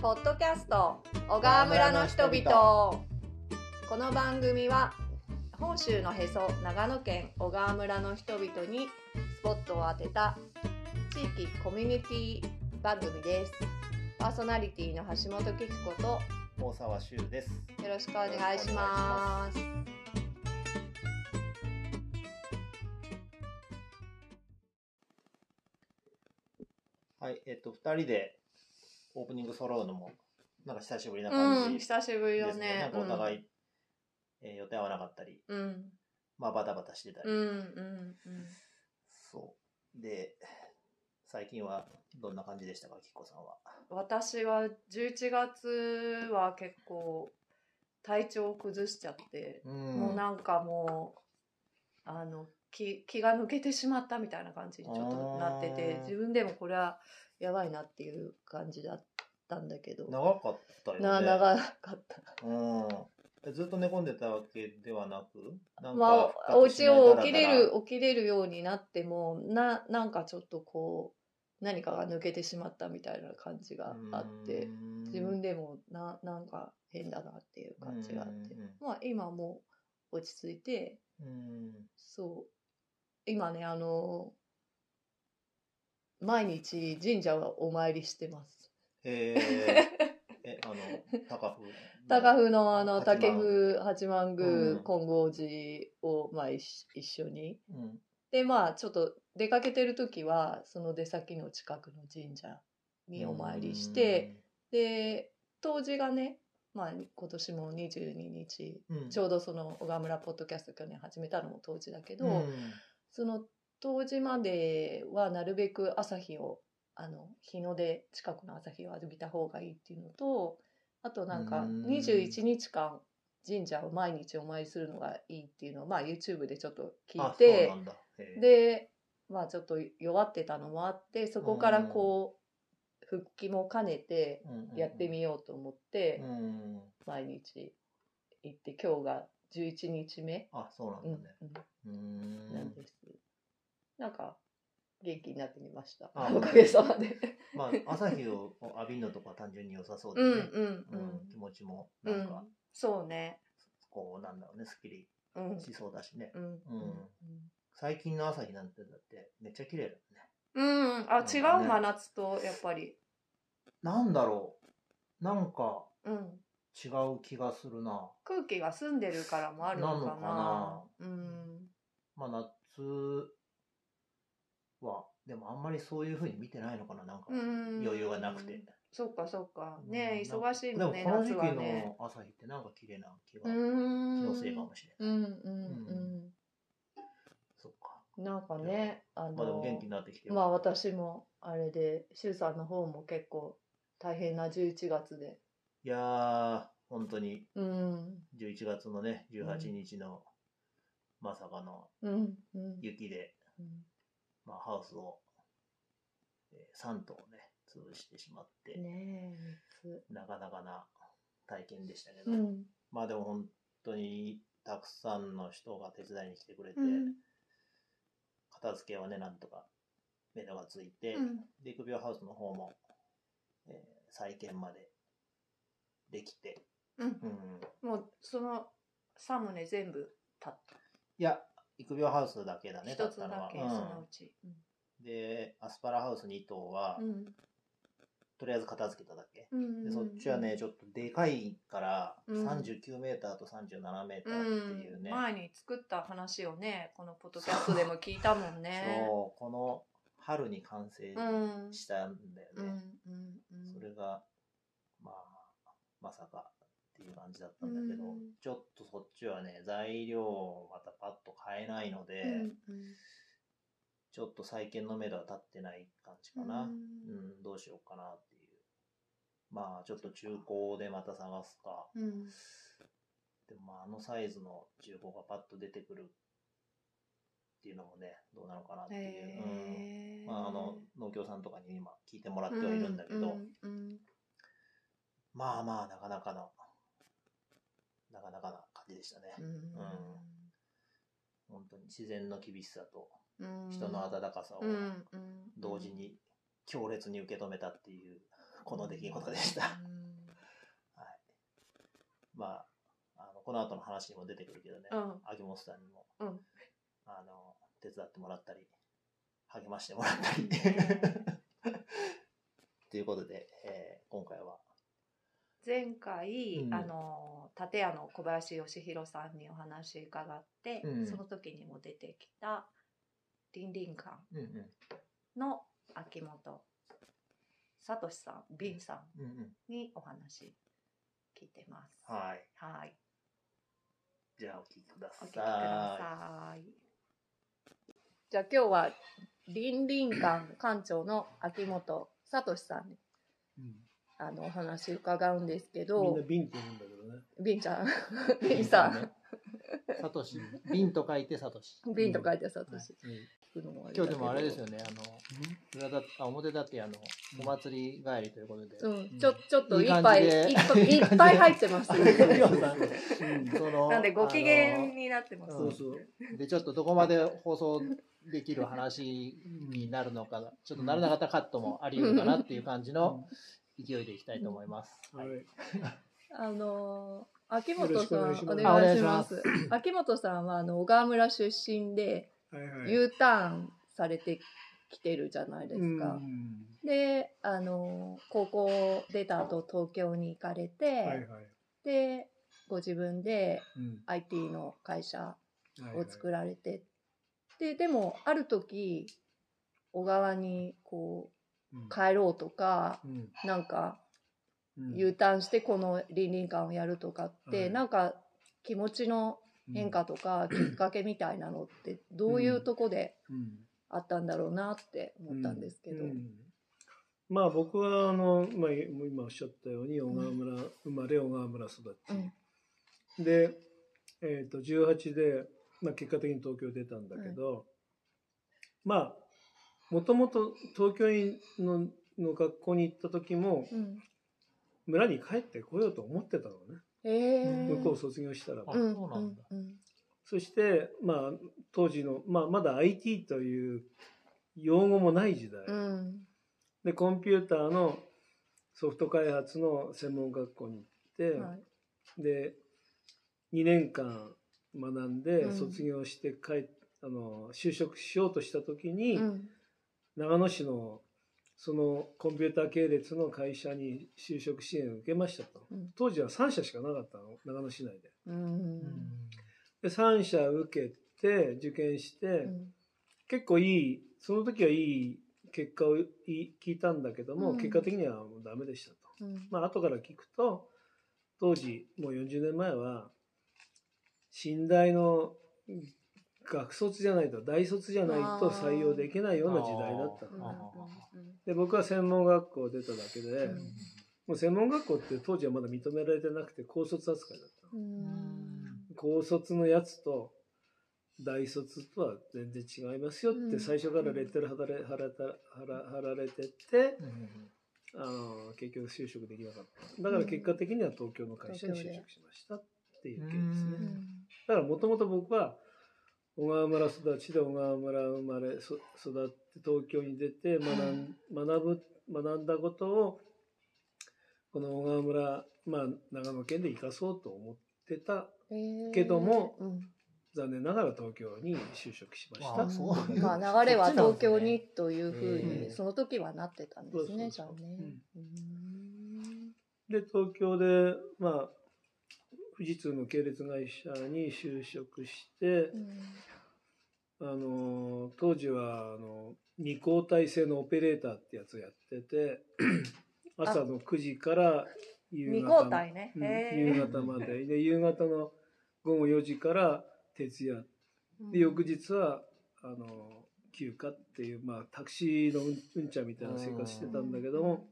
ポッドキャスト小川村の人々。この番組は本州のへそ長野県小川村の人々にスポットを当てた地域コミュニティ番組です。パーソナリティの橋本紀子とよ大沢修です。ろしくお願いします。はい、えっと、二人でオープニング揃うのも、なんか久しぶりなうん感じですね。久しぶりよねなんかお互い、えー予定合わなかったり、うんまあバタバタしてたり。うんうんうんそう。で、最近はどんな感じでしたか、きっこさんは？私は11月は結構体調を崩しちゃって、うんもうなんかもうあの気気が抜けてしまったみたいな感じにちょっとなってて自分でもこれはやばいなっていう感じだったんだけど。長かったよね。な長かった。うん。えずっと寝込んでたわけではなく、なんかまあお家を起きれる起きれるようになってもななんかちょっとこう何かが抜けてしまったみたいな感じがあって。自分ででもななんか変だなっていう感じがあって。まあ今はもう落ち着いてうん。そう今ねあの毎日神社をお参りしてます。へえ。え、あの、高風。高風のあの八幡。竹風八幡宮うん金剛寺をまあ一一緒に。うん。でまあちょっと出かけてる時はその出先の近くの神社にお参りして、で当時がねまあ今年も22日うん、ちょうどその小川村ポッドキャスト去年始めたのも当時だけど、うんその当時まではなるべく朝日をあの日の出近くの朝日を浴びた方がいいっていうのとあとなんかうん。21日間神社を毎日お参りするのがいいっていうのを、まあ、YouTube でちょっと聞いあてでまあちょっと弱ってたのもあってそこからこう復帰も兼ねてやってみようと思ってうん。毎日行って今日が11日目、あそうなんうんだねうんうんなんです。なんか元気になってみました。あおかげさまで。まあ朝日を浴びるのとか単純に良さそううんですね、うんうん気持ちもうん。なんか、うん、そうね。こうなんだろうねすっきりうん。しそうだしね、うん。うん最近の朝日なんてだってめっちゃ綺麗だよねうん。うん。あ、ね違う真夏とやっぱり。なんだろうなんかうん。違う気がするな空気が澄んでるからもあるのかな。なのかうん。まあ夏はでもあんまりそういうふうに見てないのかななんかうん。余裕がなくて。そっかそっか。うんね忙しいのね、夏はね。の朝日ってなんか綺麗な気が、う気ん。のせいかもしれない、うんうんそっかうん。なんかね、あの。まあでも元気になってきてるまあ私もあれで周さんの方も結構大変な11月でいやー本当に。うん。11月のね18日のまさかのうんうん。雪で、うん。まあ、ハウスを、えー3棟ね潰してしまって、ねえなかなかな体験でしたけど、うん。まあでも本当にたくさんの人が手伝いに来てくれて、うん。片付けはねなんとか目処がついて、うん。で育苗ハウスの方も、えー再建までできて、うん。うん、もうその3棟全部立った。いや育苗ハウスだけだね一つだけそ建ったのは、のうち。うん、でアスパラハウス2棟は、うん。とりあえず片付けただけ、うんでそっちはねちょっとでかいから、うん。39メーターと37メータうーっていうね、ん。前に作った話をねこのポッドキャストでも聞いたもんね。そうこの春に完成うんしたんだようんね、うんうん。それがまあまさかっていう感じだったんだけど、うん。ちょっとそっちはね材料をまたパッと買えないので、うんちょっと再建の目処は立ってない感じかな、ううんんどうしようかなっていう。まあちょっと中古でまた探すか。うん。でもまああのサイズの中古がパッと出てくるっていうのもねどうなのかなっていう、うん。まあ、あの農協さんとかに今聞いてもらってはいるんだけど、うんうんまあまあなかなかのなかなかな感じでしたね、うん。本当に自然の厳しさとうん。人の温かさを同時に強烈に受け止めたっていうこの出来事でした。はい。まあ、あの、この後の話にも出てくるけどね、うん。秋元さんにも、うん。あの、手伝ってもらったり、励ましてもらったり。ということで、えー今回は、前回、うんあの立屋の小林義弘さんにお話伺って、うんその時にも出てきたリンリン館うんうん、の秋元聡さんビンさうんうん。んにお話聞いてます。はい。はい、じゃあ、お聞きください。お聞きください。じゃあ今日はリンリン館館長の秋元聡さんにうんあのお話伺うんですけみんどな、瓶って言うんだけどね。ビンちゃん、ビンさん。サトシ。瓶と書いてサトシ。瓶と書いてさ、はい私、聞くのもあれだけど今日でもあれですよね、あの、裏だあ表だってあの、お祭り帰りということで。うん、ちょ、ちょっといっぱい、いっぱい入ってます。なんでご機嫌あになってます。うんそうそう。ので、ちょっとどこまで放送できる話になるのか、ちょっとならなかったカットもあり得るかなっていう感じの勢いでいきたいと思います。はい。あのー秋元さん、おお願いします。秋元さんは、あの、小川村出身で、はいはい。U ターンされてきてるじゃないですか。うんで、あのー高校出た後、東京に行かれて、はいはい。で、ご自分でうん IT の会社を作られて、ででもある時小川にこうんう帰ろうとか、うん。なんかうん。U ターンしてこの倫理観をやるとかって、はいなんか気持ちの変化とかきっかけみたいなのってどういうとこでうん。あったんだろうなって思ったんですけど。うん。まあ僕はあの、まあ、今おっしゃったように小川村、生まれ小川村育ち、うん。で、えー、と18で、まあ、結果的に東京出たんだけど、まあもともと東京にのの学校に行った時もうん。村に帰ってこようと思ってたのね。えー。向こう卒業したら。ばそうなんだ。うん。うんそして、まあ、当時の、まあ、まだ IT という用語もない時代、うん。でコンピューターのソフト開発の専門学校に行って、はい。で2年間学んでうん。卒業して帰っあの就職しようとした時に、うん長野市のそのコンピューター系列の会社に就職支援を受けましたと。うん。当時は3社しかなかったの長野市内で。うん。で3社受けて受験して、うん。結構いいその時はいい結果をい聞いたんだけども、うん。結果的にはもうダメでしたと。うん。まあ後から聞くと当時もう40年前は寝台の学卒じゃないと大卒じゃないと採用できないような時代だったの。で僕は専門学校出ただけで、うん。もう専門学校って当時はまだ認められてなくて高卒扱いだった高卒のやつと大卒とは全然違いますよっうん。て最初からレッテル貼られ貼ら貼ら貼られててあの結局就職できなかった。だから結果的には東京の会社に就職しましたっていう経緯ですね。うん。だからもともと僕は小川村育ちで小川村生まれそ育って東京に出て学ん学ぶ学んだことをこの小川村、まあ、長野県で生かそうと思ってたえー。けどもうん。残念ながら東京に就職しました。あそうなんまあ流れは東京にというふうえにえその時はなってたんですねじゃあね。うん。で東京で、まあ、富士通の系列会社に就職して、あの当時はあの二交代制のオペレーターってやつをやってて朝の9時から夕二方交代ね。夕方まで。で夕方の午後4時から徹夜。で翌日はあの休暇っていう、まあ、タクシーのうんうんちゃんみたいな生活してたんだけども、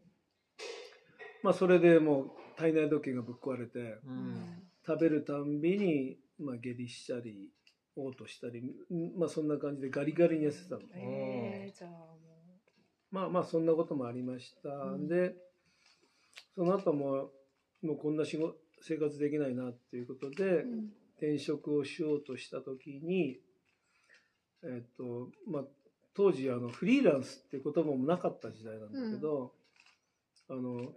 まあ、それでもう体内時計がぶっ壊れて食べるたんびに、まあ、下痢したり嘔吐したり、うんまあ、そんな感じでガリガリに痩せてたの。へーじゃあもまあまあそんなこともありました、うん。でその後ももうこんな仕事生活できないなっていうことで、ううん。転職をしようとした時にえっとまあ当時あのフリーランスって言葉もなかった時代なんだけど、あの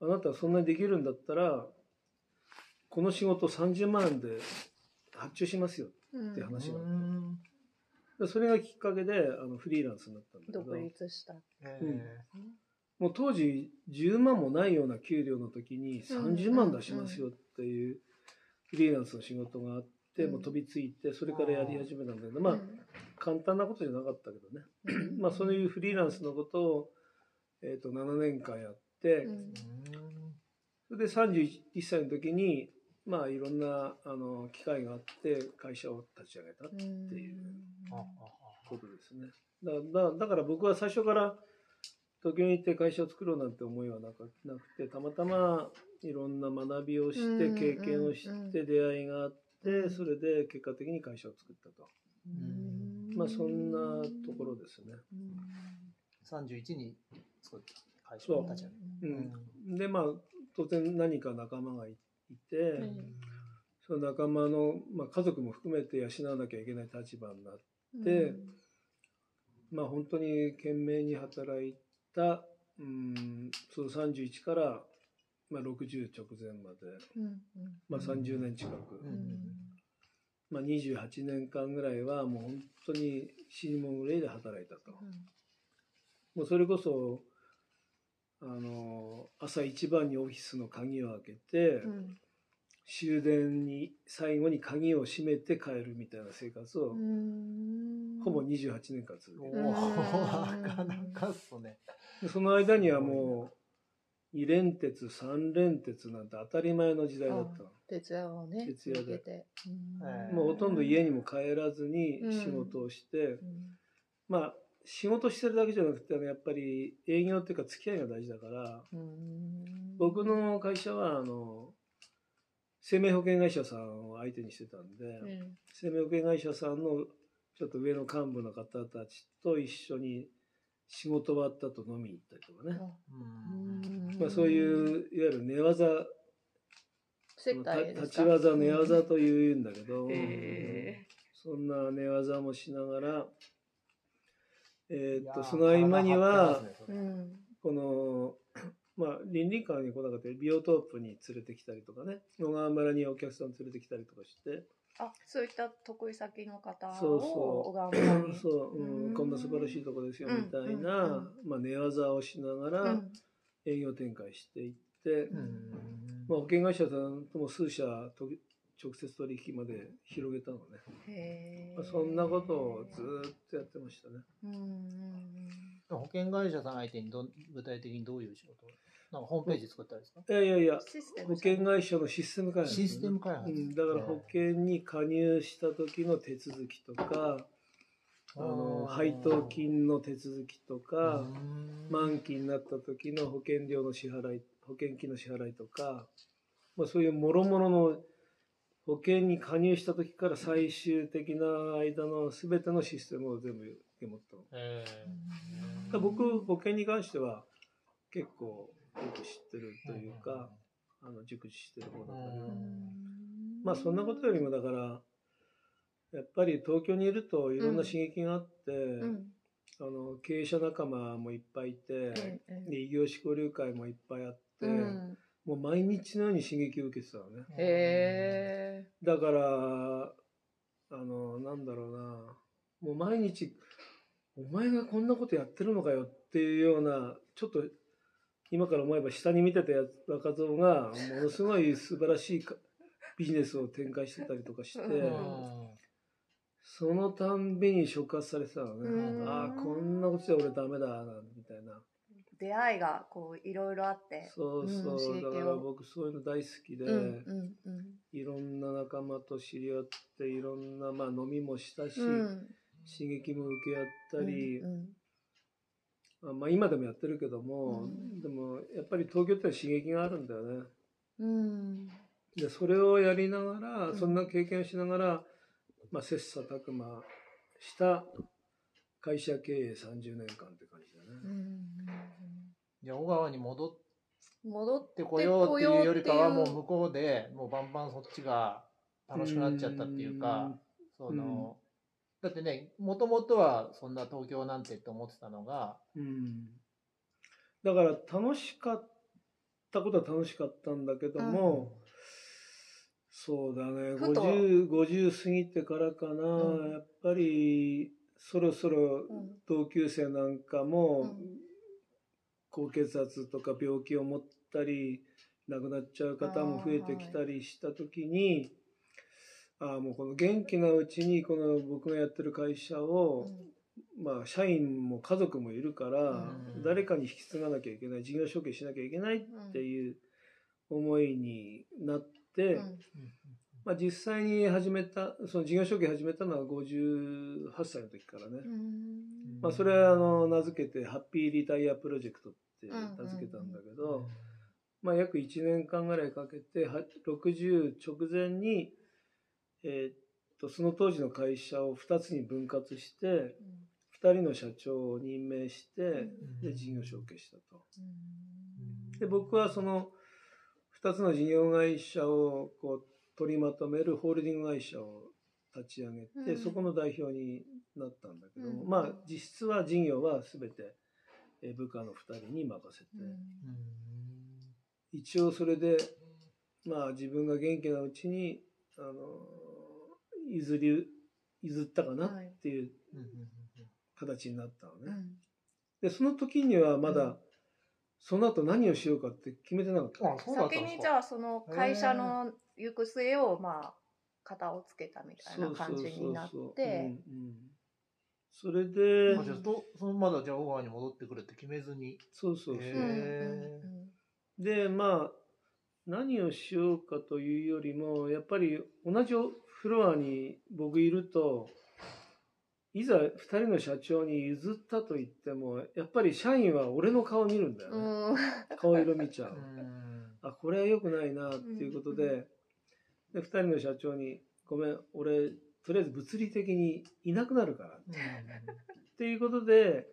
あなたはそんなにできるんだったらこの仕事30万円で発注しますよ。うんって話があっうんたでそれがきっかけであのフリーランスになったんだけど。独立した。えもう当時10万もないような給料の時に30万出しますよっていうフリーランスの仕事があって、うん。もう飛びついてそれからやり始めたんだけど、まあ簡単なことじゃなかったけどね、うん。まあそういうフリーランスのことを、えー、と7年間やって、うん。それで31歳の時にまあいろんなあの機会があって会社を立ち上げたっていうあああことですね。だだだから僕は最初から東京に行って会社を作ろうなんて思いはなかなくてたまたまいろんな学びをしてうん経験をしうんて出会いがあってうん。それで結果的に会社を作ったと。うん。まあそんなところですね。うん。31に作った会社を立ち上げうる。ん。でまあ当然何か仲間がいいて、うん。その仲間の、まあ、家族も含めて養わなきゃいけない立場になってでまあ本当に懸命に働いた、うん、その31から、まあ、60直前まで、まあ、30年近く、うん。まあ、28年間ぐらいはもう本当に死に物狂いで働いたと。もうそれこそあの朝一番にオフィスの鍵を開けて、うん終電に最後に鍵を閉めて帰るみたいな生活を、うん。ほぼ28年間続けて、おお、なかなかっすね。でその間にはもう2連鉄3連鉄なんて当たり前の時代だったの。徹夜をね徹夜で。もうほとんど家にも帰らずにうん仕事をして、うん。まあ仕事してるだけじゃなくてあのやっぱり営業っていうか付き合いが大事だからうん。僕の会社はあの生命保険会社さんを相手にしてたんで、うん生命保険会社さんのちょっと上の幹部の方たちと一緒に仕事終わった後飲みに行ったりとかね、うん。まあ、そういういわゆる寝技。立ち技寝技というんだけど、へそんな寝技もしながら、えーっとその合間には、この、まあ、倫理観に来なかったりビオトープに連れてきたりとかね小川村にお客さん連れてきたりとかして。あそういった得意先の方そうそう。を小川村に。そう、うんうん。こんな素晴らしいとこですようんみたいな、うんまあ、寝技をしながらうん。営業展開していって、まあ、保険会社さんとも数社と直接取引まで広げたのね、へまあ、そんなことをずーっとやってましたね。うんうん保険会社さん相手にどん具体的にどういう仕事なんかホームページ作ったんですか？いやいやいや保険会社のシステム開発、システム開発うん、だから保険に加入した時の手続きとかあの配当金の手続きとか、満期になった時の保険料の支払い保険金の支払いとか、まあ、そういうもろもろの保険に加入した時から最終的な間の全てのシステムを全部受け持ったの。えだから僕保険に関しては結構よく知ってるというか、あの熟知してる方だったけど、まあそんなことよりもだからやっぱり東京にいるといろんな刺激があって、うん。あの経営者仲間もいっぱいいて、うんうんで異業種交流会もいっぱいあって、うんもう毎日のように刺激を受けてたのね。へえだからあのなんだろうな。もう毎日お前がこんなことやってるのかよっていうようなちょっと今から思えば下に見てた若造がものすごい素晴らしいかビジネスを展開してたりとかして、うん。そのたんびに触発されてたのね、うん。ああこんなことじゃ俺ダメだなみたいな出会いがこういろいろあってそうそう、うんだから僕そういうの大好きで、うんうんうん。いろんな仲間と知り合っていろんな、まあ、飲みもしたし、うん。刺激も受け合ったり、うんあまあ、今でもやってるけども、うん。でもやっぱり東京って刺激があるんだよね。うん。でそれをやりながら、うん。そんな経験をしながら、まあ、切磋琢磨した会社経営30年間って感じだね、うんじゃあ小川に戻っ戻っててこようっていうよりかはもう向こうでもうバンバンそっちが楽しくなっちゃったっていうかそのだってねもともとはそんな東京なんてって思ってたのがうん。だから楽しかったことは楽しかったんだけども、そうだね。ふと。50 50過ぎてからかな、うん。やっぱりそろそろうん。同級生なんかも、うん高血圧とか病気を持ったり亡くなっちゃう方も増えてきたりした時にああもうこの元気なうちにこの僕がやってる会社を、まあ、社員も家族もいるから、うん。誰かに引き継がなきゃいけない事業承継しなきゃいけないっていう思いになって、うんまあ、実際に始めたその事業承継始めたのは58歳の時からね、うん。まあ、それはあの名付けてハッピーリタイアプロジェクトって名付けたんだけど、まあ、約1年間ぐらいかけては60直前に、えーっとその当時の会社を2つに分割して2人の社長を任命してで事業承継したと。で僕はその2つの事業会社をこう取りまとめるホールディング会社を立ち上げて、うん。そこの代表になったんだけども、うん。まあ実質は事業は全てえー部下の2人に任せて、一応それでまあ自分が元気なうちにあの譲り譲ったかなっていう形になったのね。でその時にはまだ、うん。その後何をしようかって決めてなかった。先にじゃあその会社の行く末をまあ型をつけたみたいな感じになって。それであじゃあどそのまだじゃあ小川に戻ってくるって決めずに。そうそうそう、へうんー。でまあ何をしようかというよりもやっぱり同じフロアに僕いるといざ2人の社長に譲ったと言ってもやっぱり社員は俺の顔見るんだよね、顔色見ちゃう、うん。あこれは良くないなっていうことで,、で2人の社長に「ごめん俺とりあえず物理的にいなくなるから」って。いうことで、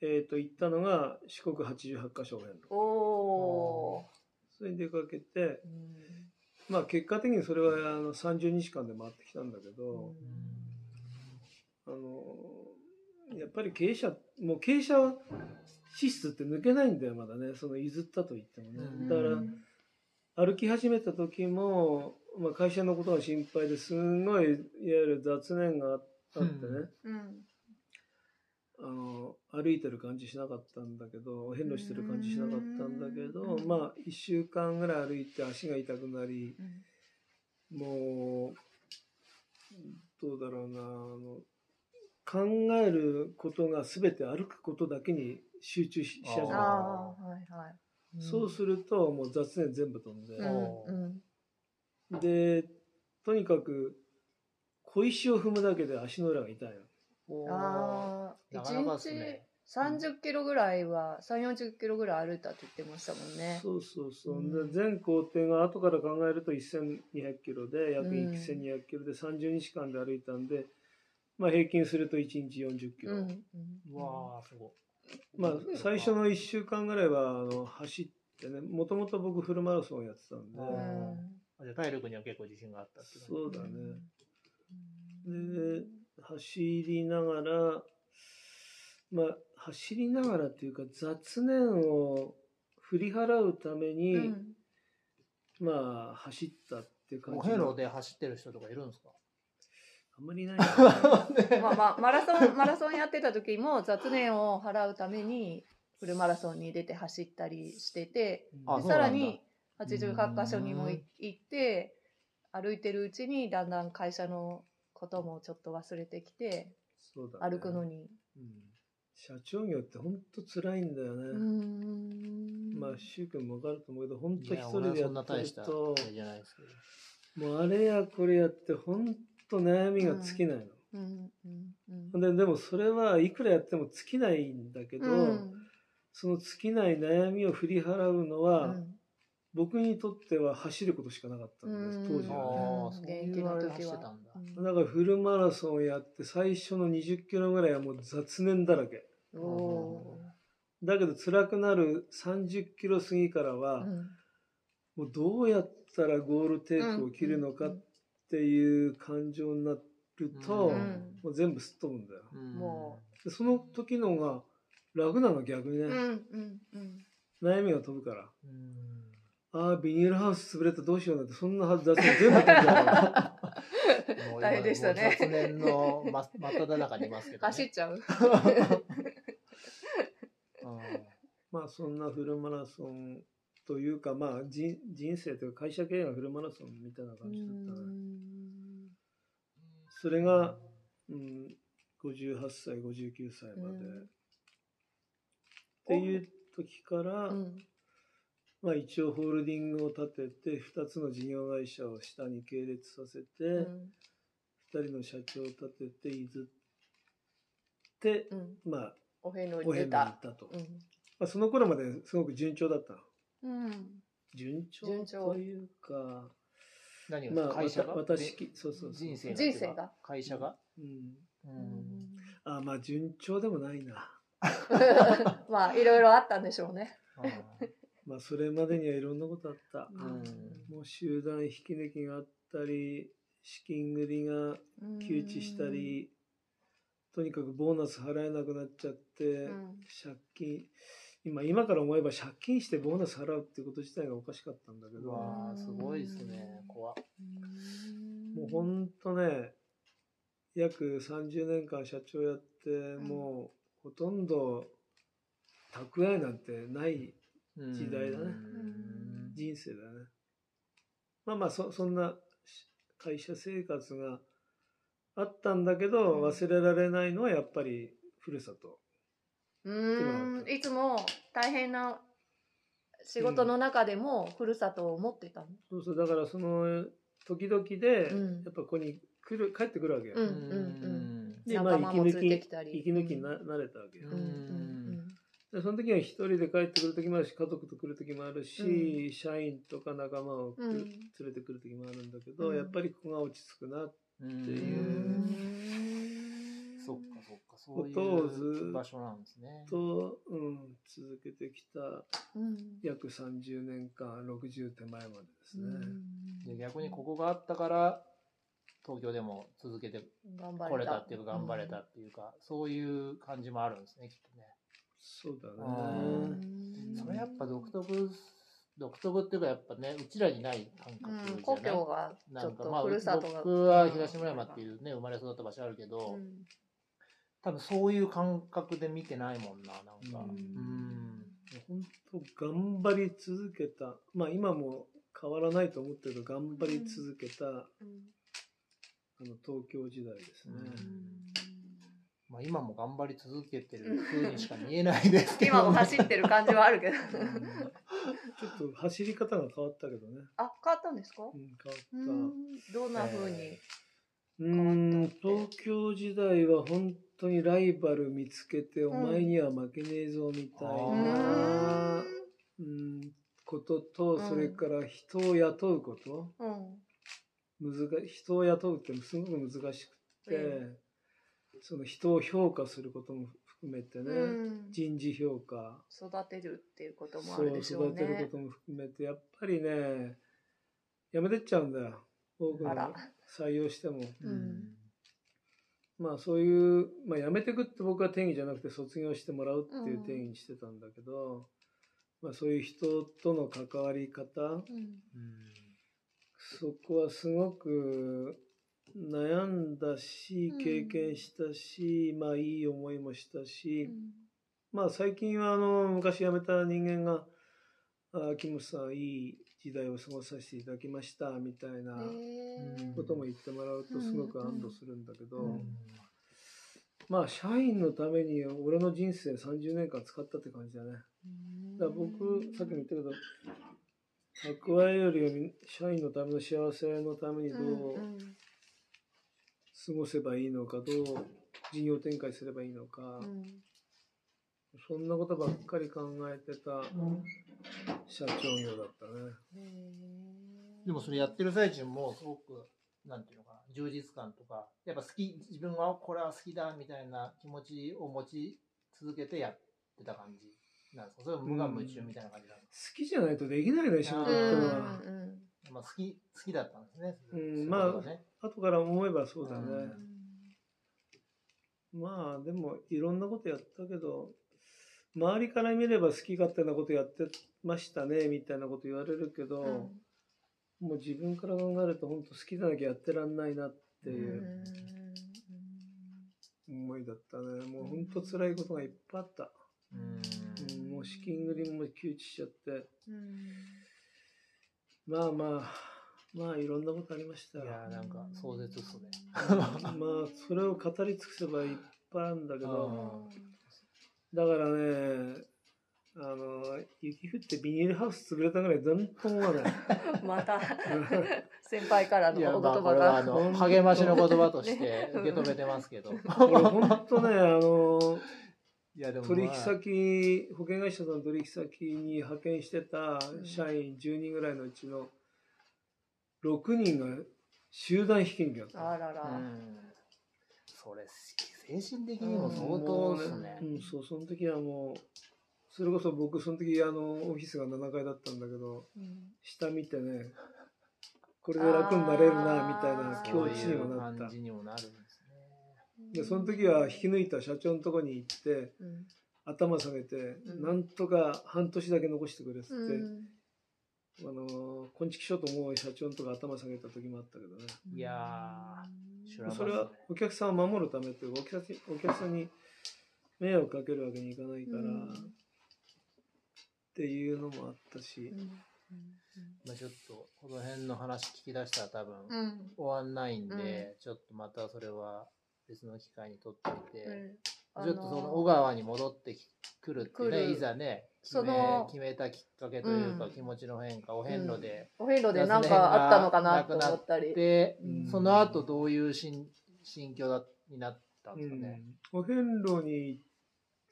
えー、と行ったのが四国88カ所遍路おー。それに出かけてうん。まあ結果的にそれはあの30日間で回ってきたんだけど、あのやっぱり経営者もう経営者資質って抜けないんだよまだね。その譲ったと言ってもね、うん。だから歩き始めた時も、まあ、会社のことが心配ですんごいいわゆる雑念があってね、うん。あの歩いてる感じしなかったんだけど変路してる感じしなかったんだけどうん。まあ1週間ぐらい歩いて足が痛くなりうん。もうどうだろうなあの考えることが全て歩くことだけに集中しし始めあた。あはいはい。そうするともう雑念全部飛んで、うんうんでとにかく小石を踏むだけで足の裏が痛いの。ああ一なかなかです日ね30キロぐらいは3 4 0キロぐらい歩いたって言ってましたもんね。そうそうそう、うん。で全工程が後から考えると1200キロで約うん。1200キロで30日間で歩いたんで、まあ、平均すると1日40キロ、うんうん。うわーすごい。まあ、最初の1週間ぐらいはあの走ってねもともと僕フルマラソンをやってたんで、あーあじゃあ体力には結構自信があったってそうだね。で走りながらまあ走りながらっていうか雑念を振り払うために、うん。まあ走ったっていう感じ。お遍路で走ってる人とかいるんですか？あんまりいない。んだよねまあまあマラソンマラソンやってた時も雑念を払うためにフルマラソンに出て走ったりしててさらに88箇所にもい行って歩いてるうちにだんだん会社のこともちょっと忘れてきてそうだね。歩くのに。うん。社長業って本当辛いんだよね、うーん。まあ柊君も分かると思うけど本い当一人でやってるとれじゃないですけど。もうあれやこれやって本当悩みが尽きないの、うんうんうん。ででもそれはいくらやっても尽きないんだけど、うん。その尽きない悩みを振り払うのは、うん僕にとっては走ることしかなかったんです、当時あはね。あそう。現役の時は。だ。からフルマラソンやって最初の20キロぐらいはもう雑念だらけ。おだけど辛くなる30キロ過ぎからーは、うん。もうどうやったらゴールテープを切るのかっていう感情になると、うん。もう全部すっ飛ぶんだよ。その時のが楽なの逆にね、うんうんうん。悩みが飛ぶから。うんああ、ビニールハウス潰れたどうしようなんて、そんなはず雑念全部飛んじゃう。大変でしたねもう雑念の真真っ只中にいますけど、ね。走っちゃう。う んまあ、そんなフルマラソンというか、まあ、人人生というか会社経営がフルマラソンみたいな感じだったね。それが、うん、58歳、59歳まで。うんっていう時から、うんまあ、一応ホールディングを立てて2つの事業会社を下に系列させて、うん。2人の社長を立てて譲って、うん。まあお遍路おに行たっ。たと、うん。まあ、その頃まですごく順調だったうん。順調順調。というか何まあが会社が、私きそうそうそう。人生が？人生が？会社が、うん、うん。あまあ順調でもないな。まあいろいろあったんでしょうね。まあそれまでにはいろんなことあった、うん。もう集団引き抜きがあったり資金繰りが窮地したり、とにかくボーナス払えなくなっちゃって、うん。借金今今から思えば借金してボーナス払うっていうこと自体がおかしかったんだけうどわーすごいですね。怖っ。もうほんとね約30年間社長やって、ん。もうほとんど蓄えなんてない時代だね。うん。人生だね。まあまあそそんな会社生活があったんだけど、うん。忘れられないのはやっぱりふるさと。うーん。いつも大変な仕事の中でもふるさとを思ってたの？そうそう。だからその時々で、うん。やっぱここに来る帰ってくるわけよ、うんうんでまあ息抜き息抜きにな慣れたわけよ、うんうんでその時は一人で帰ってくる時もあるし家族と来る時もあるし、う社員とか仲間を、うん。連れてくる時もあるんだけど、うん。やっぱりここが落ち着くなうんっていうそっかそっかそういことをずうっ場所なんですね。と、うん、続けてきたうん。約30年間60手前までですね、で逆にここがあったから東京でも続けて頑張れたこれたっていうか頑張れたっていうか、そういう感じもあるんですねきっとねそうだうね。うん。それやっぱ独特独特っていうかやっぱねうちらにない感うん覚じゃない、故郷がちょっなんかまあとふるさとが。僕は東村山っていうね生まれ育った場所あるけど、うん。多分そういう感覚で見てないもんななんか。ううん。ん本当頑張り続けたまあ今も変わらないと思ってるけど頑張り続けた、うん。あの東京時代ですね、まあ、今も頑張り続けてる風にしか見えないですけど、今も走ってる感じはあるけど。ちょっと走り方が変わったけどね、あ変わったんですか？うん、変わった、うん。どんな風にう変わんったって？東京時代は本当にライバル見つけて、ん。お前には負けねえぞみたいうな、ん。うん、ことと、うん。それから人を雇うこと。うん。難人を雇うってすごく難しくて、うその人を評価することも含めてね、うん。人事評価。育てるっていうこともあそうるでしょう育てるねことも含めてやっぱりねやめてっちゃうんだよ。多くの採用しても。うん。まあそういう、まあ、辞めてくって僕は定義じゃなくて卒業してもらうっていううん定義にしてたんだけど、まあそういう人との関わり方。うん。そこはすごく悩んだしうん。経験したし、まあいい思いもしたし、うん。まあ最近はあの昔辞めた人間が「あキムさんいい時代を過ごさせていただきました」みたいなことも言ってもらうとすごく安堵するんだけど。うん。まあ社員のために俺の人生30年間使ったって感じだね。だから僕さっきも言ったけど蓄えよりよ社員のための幸せのためにどううん過ごせばいいのかどう事業展開すればいいのか、うんそんなことばっかり考えてた社長業だったね。でもそれやってる最中もすごくなんていうのかな充実感とかやっぱ好き自分はこれは好きだみたいな気持ちを持ち続けてやってた感じなんですか？それは無我夢中みたいな感じなんです好きじゃないとできないね仕事ってうん。のは。か、まあ、好き好きだったんですね、うんまあね後から思えばそうだね。うん。まあでもいろんなことやったけど周りから見れば好き勝手なことやってましたねみたいなこと言われるけど、もう自分から考えると本当好きじゃなきゃやってらんないなっていう思いだったね。もう本当辛いことがいっぱいあった、うん。うんもう資金繰りも窮地しちゃってまあまあまあいろんなことありましたいやーなんか壮絶っすね。まあそれを語り尽くせばいっぱいあるんだけどだからねあの雪降ってビニールハウス潰れたぐらいなんとも思わない また先輩からのいやお言葉まあこれはあが。の励ましの言葉として受け止めてますけど。俺本当ねあのいやでもまあ取引先保険会社さんの取引先に派遣してた社員10人ぐらいのうちの6人が集団引き抜きだった。あらら。うん。それ精神的にも相当ですね。うん、そうその時はもうそれこそ僕その時あのオフィスが7階だったんだけどうん。下見てねこれで楽になれるなみたいな境地にもそういうなった。感じにもなる。んでその時は引き抜いた社長のとこに行ってうん頭下げて、うん。なんとか半年だけ残してくれっつって、うん。あの昆虫しようと思う社長のとこ頭下げた時もあったけどね。いやそれはお客さんを守るためっていうかお客さんお客さんに迷惑かけるわけにいかないから、うん。っていうのもあったし、まあちょっとこの辺の話聞き出したら多分うん。終わんないんで、ちょっとまたそれは別の機会にとってみて、うん。ちょっとその小川に戻ってきくるって来る。ねいざね決めその決めたきっかけというか、うん。気持ちの変化お遍路で、お遍路で何かあったのかなと思ったり。で、うん。その後どういう心心境だになったんですかね。お遍路に行っ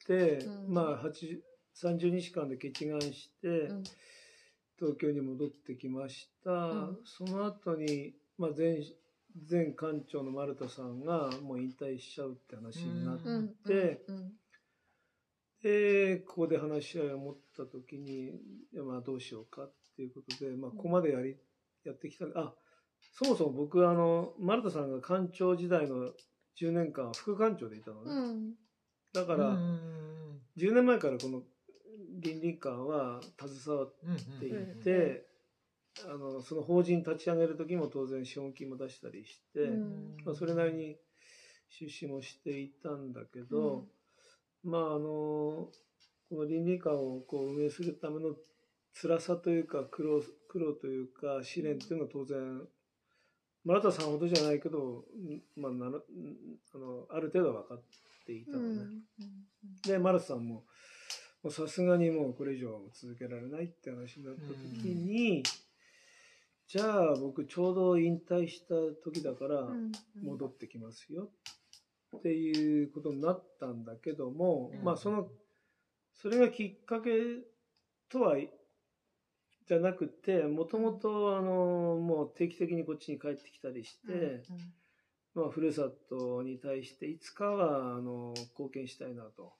て、うん。まあ8 30日間で決願して、うん。東京に戻ってきました、ん。その後に、まあ、前前館長の丸田さんがもう引退しちゃうって話になって、うんでここで話し合いを持った時にいやまあどうしようかっていうことで、まあ、ここまでやりやってきた。あそもそも僕はあの丸田さんが館長時代の10年間副館長でいたのね、うん。だからうん10年前からこの倫理観は携わっていうんて、あのその法人立ち上げる時も当然資本金も出したりして、うん。まあ、それなりに出資もしていたんだけど、まああのこの倫理観をこう運営するための辛さというか苦労苦労というか試練っていうのは当然村田さんほどじゃないけど、んまあ、なるんあのある程度は分かっていたのね。で丸田さんももうさすがにもうこれ以上は続けられないって話になった時に、じゃあ僕ちょうど引退した時だから戻ってきますよ。っていうことになったんだけども、うん。まあそのそれがきっかけとはいじゃなくてもともとあのもう定期的にこっちに帰ってきたりして、まあ、ふるさとに対していつかはあの貢献したいなと。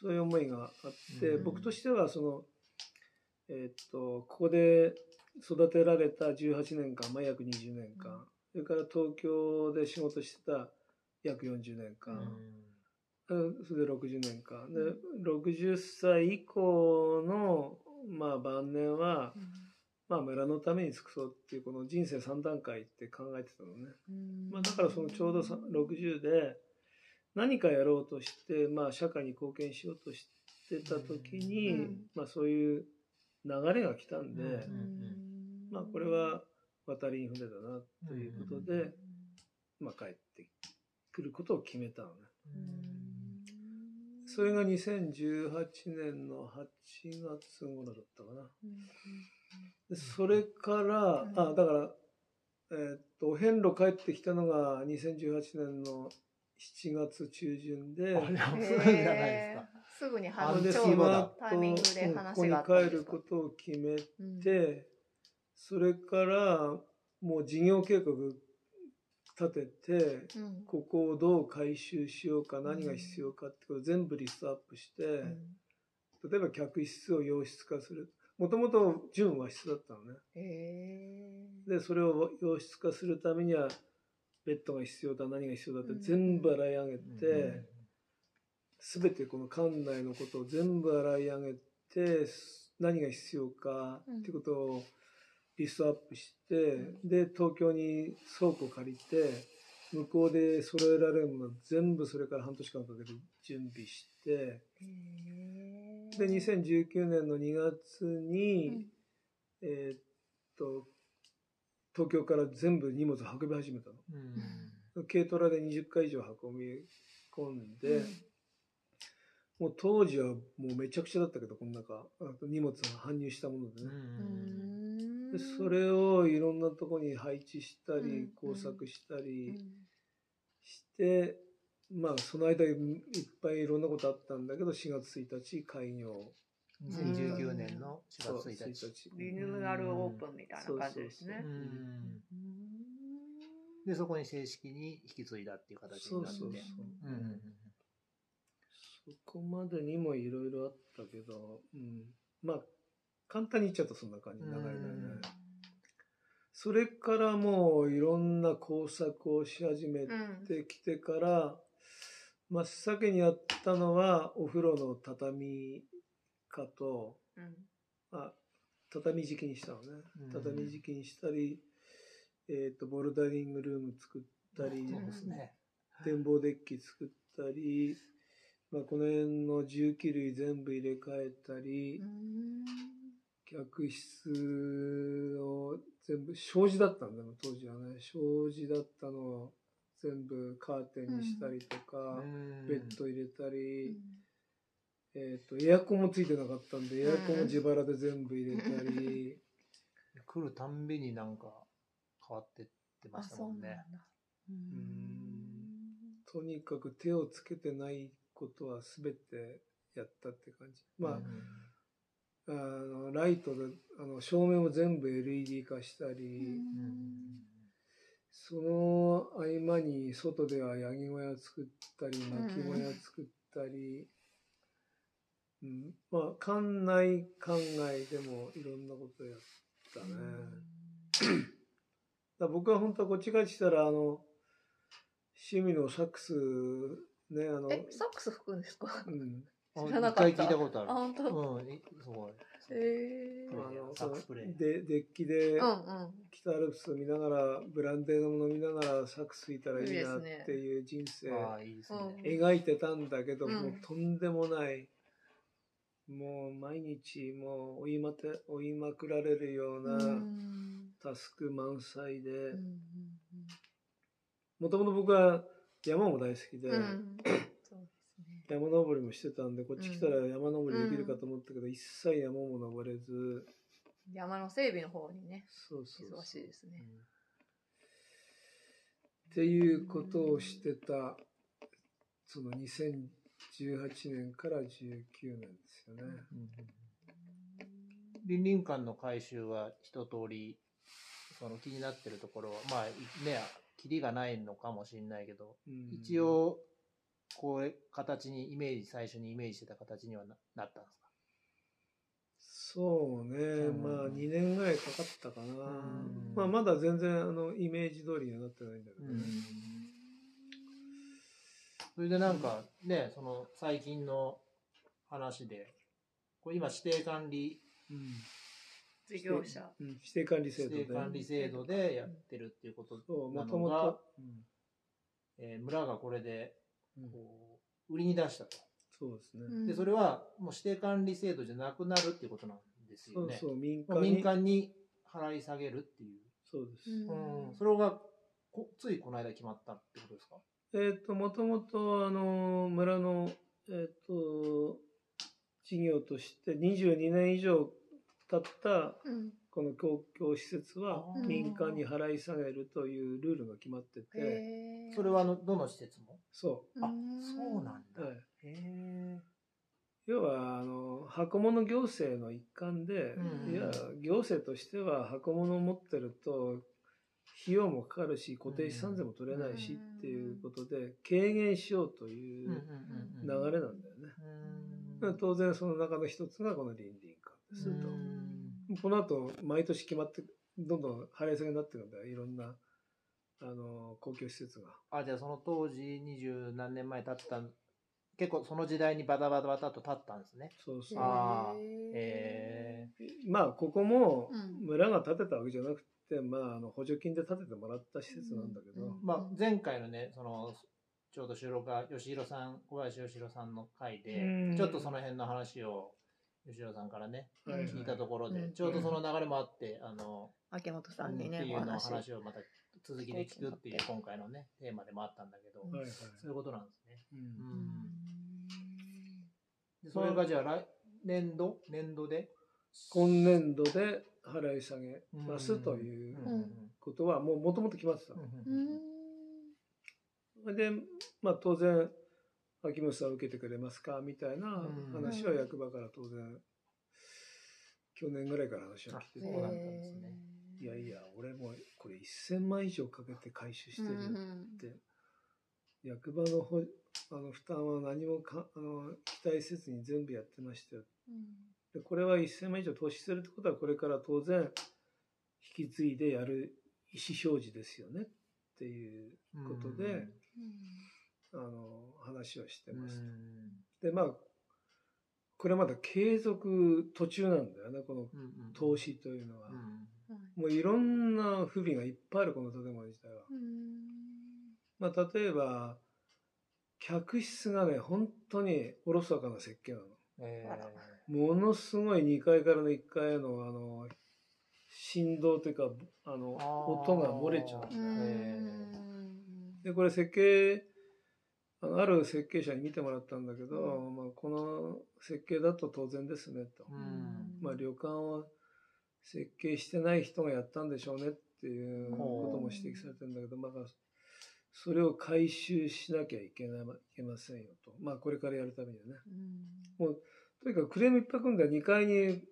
そういう思いがあって、うん。僕としてはその、えーっとここで育てられた18年間、まあ、約20年間、それから東京で仕事してた約40年間、うん。それで60年間。で60歳以降の、まあ、晩年は、まあ、村のために尽くそうっていうこの人生3段階って考えてたのね。まあ、だからそのちょうどさ60で何かやろうとして、まあ、社会に貢献しようとしてた時に、うん。まあ、そういう流れが来たんで、うんまあ、これは渡りに船だなということで、まあ、帰ってくることを決めたのね。それが2018年の8月頃だったかな。でそれから、うん。あだから、えーっとお遍路帰ってきたのが2018年の7月中旬で、あれはすぐじゃないですか。すぐにあ話ででちタイミングで話にがあったんですか？帰ることを決めうん。て、それからもう事業計画立てて、うん。ここをどう回収しようか、何が必要かってことを全部リストアップして、例えば客室を洋室化する。もともと純和室だったのね。へで、それを洋室化するためには、ベッドが必要だ、何が必要だってうん。全部洗い上げて、すべてこの館内のことを全部洗い上げて、何が必要かうんってことをリストアップして、で東京に倉庫借りて向こうで揃えられるもの全部それから半年間かけて準備してで2019年の2月に、えーっと東京から全部荷物運び始めたの。軽トラで20回以上運び込んで、もう当時はもうめちゃくちゃだったけどこの中あと荷物が搬入したものでね、うんでそれをいろんなとこに配置したり、うん工作したうりん。して、まあその間いっぱいいろんなことあったんだけど4月1日開業。2019年の4そう月1日。リニューアルオープンみたいな感じですね。で、そこに正式に引き継いだっていう形になって。そうそうそう。うんうんうんそこまでにもいろいろあったけど、うん、まあ簡単に言っちゃうとそんな感じ。長い長いうんそれからもういろんな工作をし始めうんてきてから、真っ先にやったのはお風呂の畳化と、うん。あ畳敷きにしたのね。うん。畳敷きにしたり、えー、とボルダリングルーム作ったりね。展望デッキ作ったり、まあ、この辺の重機類全部入れ替えたり、うん客室を全部障子だったんだよ当時はね。障子だったのを全部カーテンにしたりとか、ベッド入れたり、えー、とエアコンもついてなかったんで、エアコンも自腹で全部入れたり、来るたんびになんか変わってってましたもんね。うん。とにかく手をつけてないことは全てやったって感じ。まあ、うんあのライトであの照明も全部 LED 化したり、その合間に外ではヤギ小屋作ったりん巻き小屋作ったり、うんまあ館内館外でもいろんなことやったね、だから僕は本当はこっち帰ってきたらあの趣味のサックスねあのえサックス吹くんですか？うん。あ知らなかった。一回聞いたことある。あ本当？うん、いすごい。えー。あのサックスプレーでデッキでうんうん。北アルプスを見ながらブランデーのもの見ながらサックス吹いたらいいなっていう人生。ああ、いいですね。描いてたんだけど、うん。もうとんでもない。もう毎日もう追いまて追いまくられるよううなん。タスク満載で。もともと僕は山も大好きで、山登りもしてたんでこっち来たら山登りできるかと思ったけど、一切山も登れず。山の整備の方にねそうそうそう。忙しいですね。っていうことをしてたその2018年から19年ですよね。林林館の改修は一通り、その気になってるところは、まあ、ね、キリがないのかもしれないけど、うん。一応、こう、形に、イメージ、最初にイメージしてた形にはななったんですか？そうね、うん。まあ2年ぐらいかかったかな、ん。まあ、まだ全然あのイメージ通りにはなってないんだけどね、それでなんかね、その最近の話で、これ今指定管理、うん。事業者。うん。指定管理制度で。指定管理制度でやってるっていうことそうもなのがともと、えー村がこれでうんこう売りに出したと。そうですね、うん。で、それはもう指定管理制度じゃなくなるっていうことなんですよね。そうそう民まあ間に民間に払い下げるっていう。そうです、うん、それがこついこの間決まったってことですか？えっ、ともともとあの村のえっ、と事業として22年以上経ったうんこの公共施設は民間に払い下げるというルールが決まってて、それはあのどの施設も？そあうん。そうなんう、だ。はい、へえ。要はあの箱物行政の一環で、うんいや行政としては箱物を持ってると費用もかかるし固定資産税も取れないしうんっていうことで軽減しようという流うんれなんだよね。うん。当然その中の一つがこの倫理観ですと。うんこの後毎年決まってどんどん払い下げになってるんだよ。いろんなあの公共施設が。あ、じゃあその当時二十何年前経った、結構その時代にバタバタバタと経ったんですね。そうそう。あーへー。へまあここもうん。村が建てたわけじゃなくて、まああの補助金で建ててもらった施設なんだけど、うん。まあ、前回のね、その、ちょうど収録が吉弘さん、小林吉弘さんの回でうん、ちょっとその辺の話を吉弘さんからね、はい聞いたところで、うん。ちょうどその流れもあって、あの、秋元さってんにね、いうの話。話をまた続きで聞くっていう今回のね、テーマでもあったんだけど、うんはいはい。そういうことなんですね。うん。うん。でそれがじゃあ来年度？年度で？今年度で払い下げますといううんことはもうもともと決まってた。の。うん。それで、まあ当然、秋元さん受けてくれますか？みたいな話は役場から当然、去年ぐらいから話は来てて、ね。いやいや、俺もこれ1000万以上かけて回収してるって、役場のほあの負担は何もかあの期待せずに全部やってましたよ。でこれは1000万以上投資するってことは、これから当然、引き継いでやる意思表示ですよねっていうことで、あの話をしてます。で、まあ、これまだ継続途中なんだよね、この投資というのは。もういろんな不備がいっぱいある、この建物自体は。まあ、例えば、客室がね、本当におろそかな設計なの。えものすごい2階からの1階への、あの、振動というか、あの、音が漏れちゃう。えで、これ設計、あのある設計者に見てもらったんだけど、まあ、この設計だと当然ですね、と。うんまあ、旅館は設計してない人がやったんでしょうねっていうことも指摘されてるんだけど、まあ、それを回収しなきゃいけないいけませんよと。まあ、これからやるためにはね。もう、とにかくクレームいっぱい来るんだよ。2階に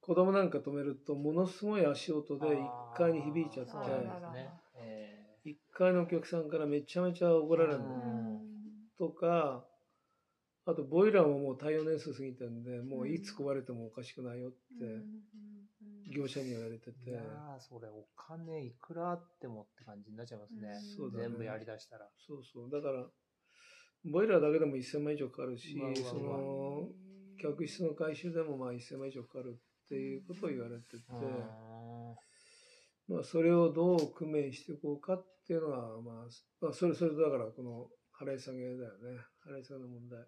子供なんか止めると、ものすごい足音で1階に響いちゃって、そうなんですねえ1階のお客さんからめちゃめちゃ怒られるの。うんとか、あとボイラーももう耐用年数過ぎてるんで、もういつ壊れてもおかしくないよって業者には言われてて、いやーそれお金いくらあってもって感じになっちゃいますね。そうだね。全部やりだしたら。そうそう。だから、ボイラーだけでも1000万以上かかるしその、客室の改修でもまあ1000万以上かかるっていうことを言われてて、まあそれをどう工面していこうかっていうのは、まあ、まあそれそれとだからこの払い下げだよね。払い下げの問題。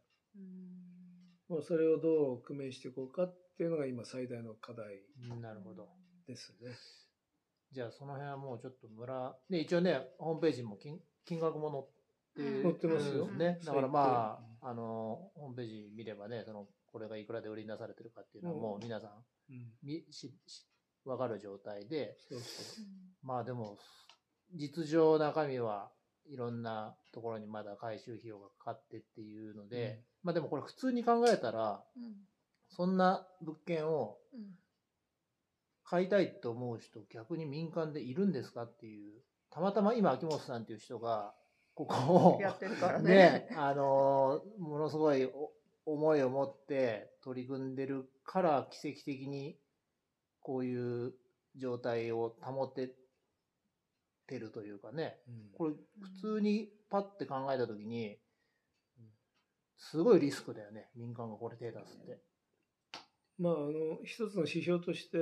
まあそれをどう工面していこうかっていうのが今最大の課題うんなるほど。ですね。じゃあその辺はもうちょっと村、で、一応ね、ホームページも金金額も載って載ってますよるんですね。だからまあ、あの、ホームページ見ればね、その、これがいくらで売りに出されてるかっていうのはもう皆さんうん。みししわかる状態で、そうそう。まあでも、実情中身はいろんなところにまだ回収費用がかかってっていうので、まあでもこれ普通に考えたら、そんな物件を買いたいと思う人逆に民間でいるんですかっていう、たまたま今秋元さんっていう人が、ここを、やってるからね。ね。、あのーものすごいお思いを持って取り組んでるから奇跡的にこういう状態を保ててるというかね、うんこれ普通にパッて考えたときに、すごいリスクだよね、民間がこれ手出すって。まあ、あの、一つの指標として、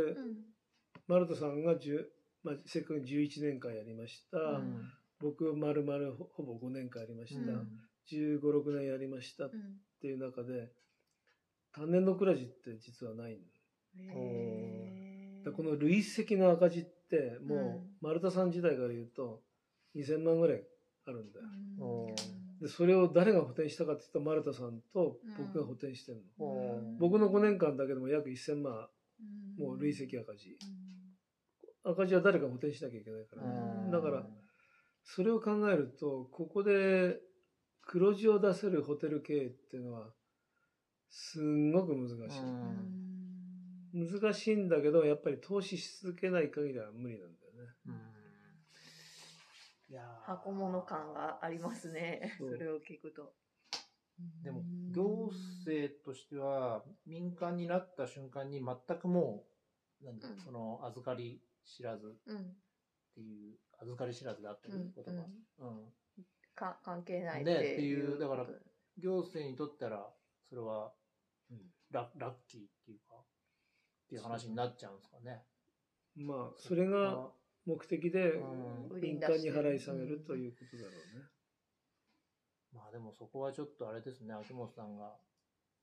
丸田さんが10、まあ、せっかく11年間やりました。うん僕、丸々ほほぼ5年間やりました。うん15、6年やりましたっていう中で、単年の黒字って実はないの。でこの累積の赤字って、もう、丸田さん時代から言うと、2000万ぐらいあるんだよ。おで、それを誰が補填したかって言ったら丸田さんと僕が補填してるの。お僕の5年間だけでも約1000万、もう累積赤字。赤字は誰か補填しなきゃいけないからね。だから、それを考えると、ここで黒字を出せるホテル経営っていうのは、すんごく難しい。難しいんだけど、やっぱり投資し続けない限りは無理なんだよね。うんいやー箱物感がありますね。それを聞くと。でも、行政としては、民間になった瞬間に全くもう、なんだうんその、預かり知らずっうん。ていう、預かり知らずだっていうことが、うんか関係ないねってっていういう。だから行政にとったら、それはうんラ、ラッキーっていうか、ていう話になっちゃうんですかね。まあそれが目的でうん民間に払い下げるということだろうね。まあでもそこはちょっとあれですね、秋元さんが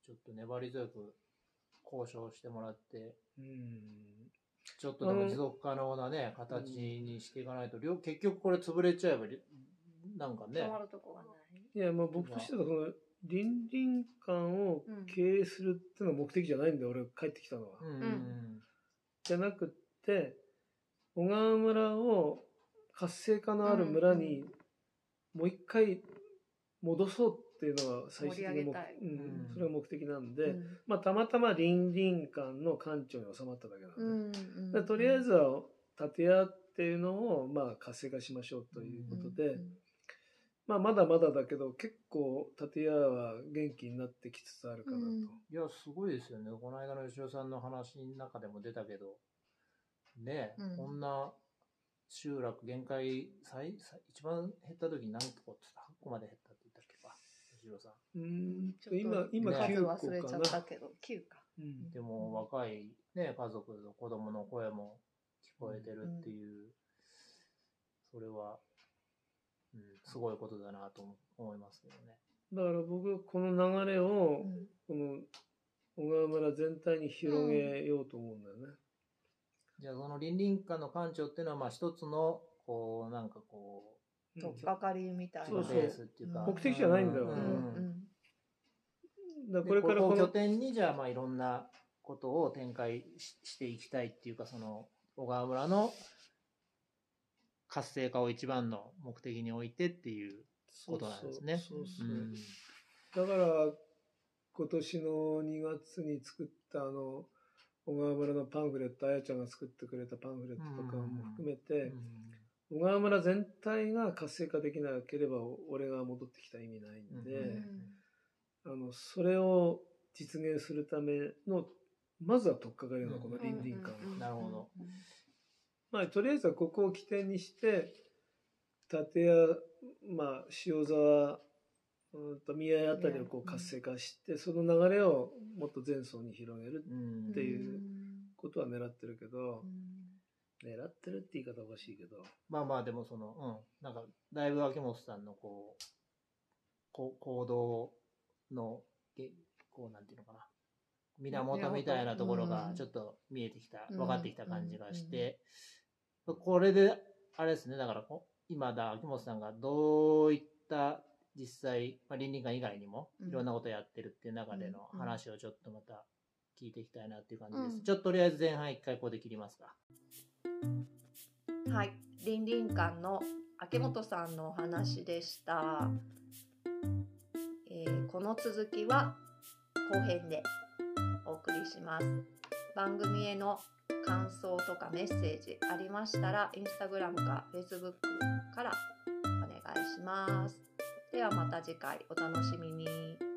ちょっと粘り強く交渉してもらって、うんちょっとでも持続可能なね、形にしていかないと、両結局これ潰れちゃえば、りなんかね止、まるとこがない。いやまあ僕としてはこの倫理観を経営するっていうのが目的じゃないんだよ俺帰ってきたのは。うん。んじゃなくって小川村を活性化のある村にもう一回戻そうっていうのが最終的に目うんうん。それが目的なんで、うん。まあ、たまたま倫理観の館長に収まっただけなんで、うんとりあえずは建屋っていうのをまあ活性化しましょうということで、うんまあ、まだまだだけど結構建屋は元気になってきつつあるかなと。うんいや、すごいですよね。この間の吉尾さんの話の中でも出たけど、ねえ、うんこんな集落限界、最最一番減った時に何個って言った ?8 個まで減ったって言ったっけか、吉尾さん。うーんちょっと今今ね9数忘れちゃ個かな。ったけど、9か。うんでも若い、ね、家族の子供の声も聞こえてるっていう、それは、うん、すごいことだなと思思いますけどね。だから僕はこの流れをうん。この小川村全体に広げようと思うんだよね。じゃあその倫理館の館長っていうのは、まあ一つの、こう、なんかこうんとっかかりみたう、いな。そうそう。ベースっていう。か、目的じゃないんだようん。うん。だからでこれからこの拠点にじゃあまあいろんなことを展開ししていきたいっていうかその小川村の活性化を一番の目的に置いてっていうことなんですね。そうそうそううん。だから今年の2月に作ったあの小川村のパンフレットあやちゃんが作ってくれたパンフレットとかも含めて、小川村全体が活性化できなければ俺が戻ってきた意味ないんで、うんあのそれを実現するためのまずは取っかかりのこの倫理観、うん。なるほど。まあとりあえずはここを起点にして立屋まあ塩沢うんと宮屋あたりをこう活性化して、その流れをもっと前層に広げるうんっていうことは狙ってるけど、狙ってるって言い方おかしいけど、まあまあでもその、うん、なんかだいぶ秋元さんのこう、こう行動の、げこうなんていうのかな。源みたいなところがうん。ちょっと見えてきた、うん。分かってきた感じがして、これで、あれですね、だからこ今だ、秋元さんがどういった実際、まあ、倫理観以外にもうんいろんなことやってるっていう中でのうん話をちょっとまた聞いていきたいなっていう感じです。うんちょっととりあえず前半一回ここで切りますか。はい、倫理館の秋元さんのお話でした。えーこの続きは後編でお送りします。番組への感想とかメッセージありましたら、インスタグラムか Facebook からお願いします。ではまた次回お楽しみに。